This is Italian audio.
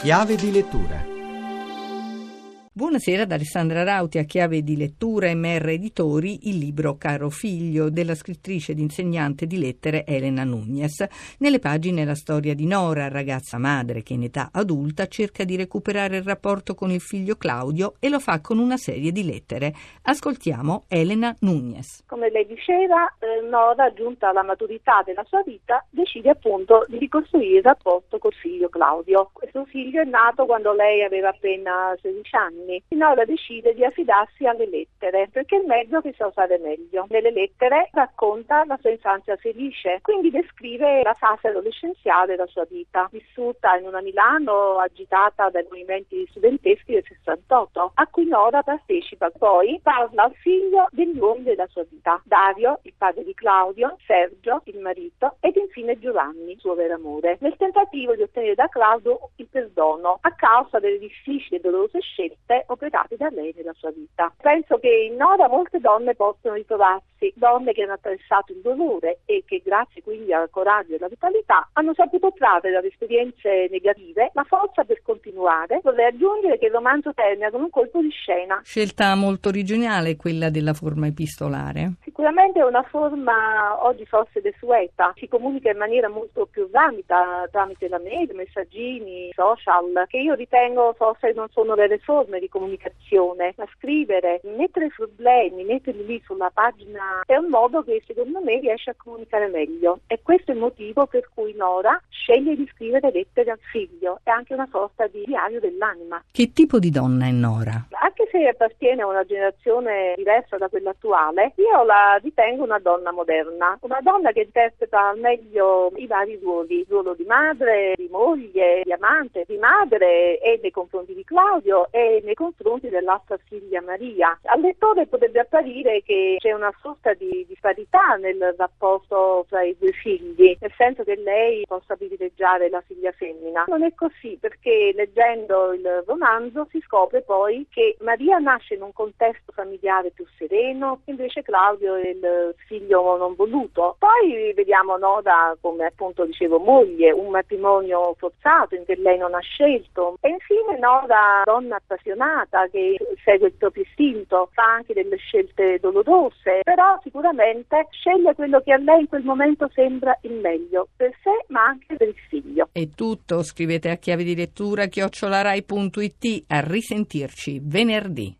Chiave di lettura Buonasera da Alessandra Rauti a chiave di lettura MR Editori il libro Caro figlio della scrittrice ed insegnante di lettere Elena Nunez. Nelle pagine la storia di Nora, ragazza madre che in età adulta cerca di recuperare il rapporto con il figlio Claudio e lo fa con una serie di lettere. Ascoltiamo Elena Nunez. Come lei diceva, eh, Nora, giunta alla maturità della sua vita, decide appunto di ricostruire il rapporto col figlio Claudio. Questo figlio è nato quando lei aveva appena 16 anni anni. Finora decide di affidarsi alle lettere, perché è il mezzo che sa usare meglio. Nelle lettere racconta la sua infanzia felice, quindi descrive la fase adolescenziale della sua vita, vissuta in una Milano agitata dai movimenti studenteschi del 68, a cui Nora partecipa. Poi parla al figlio degli uomini della sua vita, Dario, il padre di Claudio, Sergio, il marito, ed infine Giovanni, suo vero amore, nel tentativo di ottenere da Claudio il perdono a causa delle difficili e dolorose scelte scelte operate da lei nella sua vita. Penso che in Nora molte donne possono ritrovarsi, donne che hanno attraversato il dolore e che grazie quindi al coraggio e alla vitalità hanno saputo trarre dalle esperienze negative la forza per continuare. Vorrei aggiungere che il romanzo termina con un colpo di scena. Scelta molto originale quella della forma epistolare. Sicuramente è una forma oggi forse desueta, si comunica in maniera molto più rapida tramite la mail, messaggini, social, che io ritengo forse non sono delle forme di comunicazione, ma scrivere, mettere i problemi, metterli lì sulla pagina è un modo che secondo me riesce a comunicare meglio. E questo è il motivo per cui Nora sceglie di scrivere lettere al figlio, è anche una sorta di diario dell'anima. Che tipo di donna è Nora? Se appartiene a una generazione diversa da quella attuale, io la ritengo una donna moderna, una donna che interpreta al meglio i vari ruoli, il ruolo di madre, di moglie, di amante, di madre e nei confronti di Claudio e nei confronti dell'altra figlia Maria. Al lettore potrebbe apparire che c'è una sorta di disparità nel rapporto tra i due figli, nel senso che lei possa privilegiare la figlia femmina. Non è così perché leggendo il romanzo si scopre poi che Maria nasce in un contesto familiare più sereno, invece Claudio è il figlio non voluto. Poi vediamo Noda come appunto dicevo moglie, un matrimonio forzato in che lei non ha scelto e infine Noda donna appassionata che segue il proprio istinto, fa anche delle scelte dolorose, però sicuramente sceglie quello che a lei in quel momento sembra il meglio per sé ma anche per il figlio. È tutto, scrivete a chiave di lettura chiocciolarai.it, a risentirci venerdì. Gabi.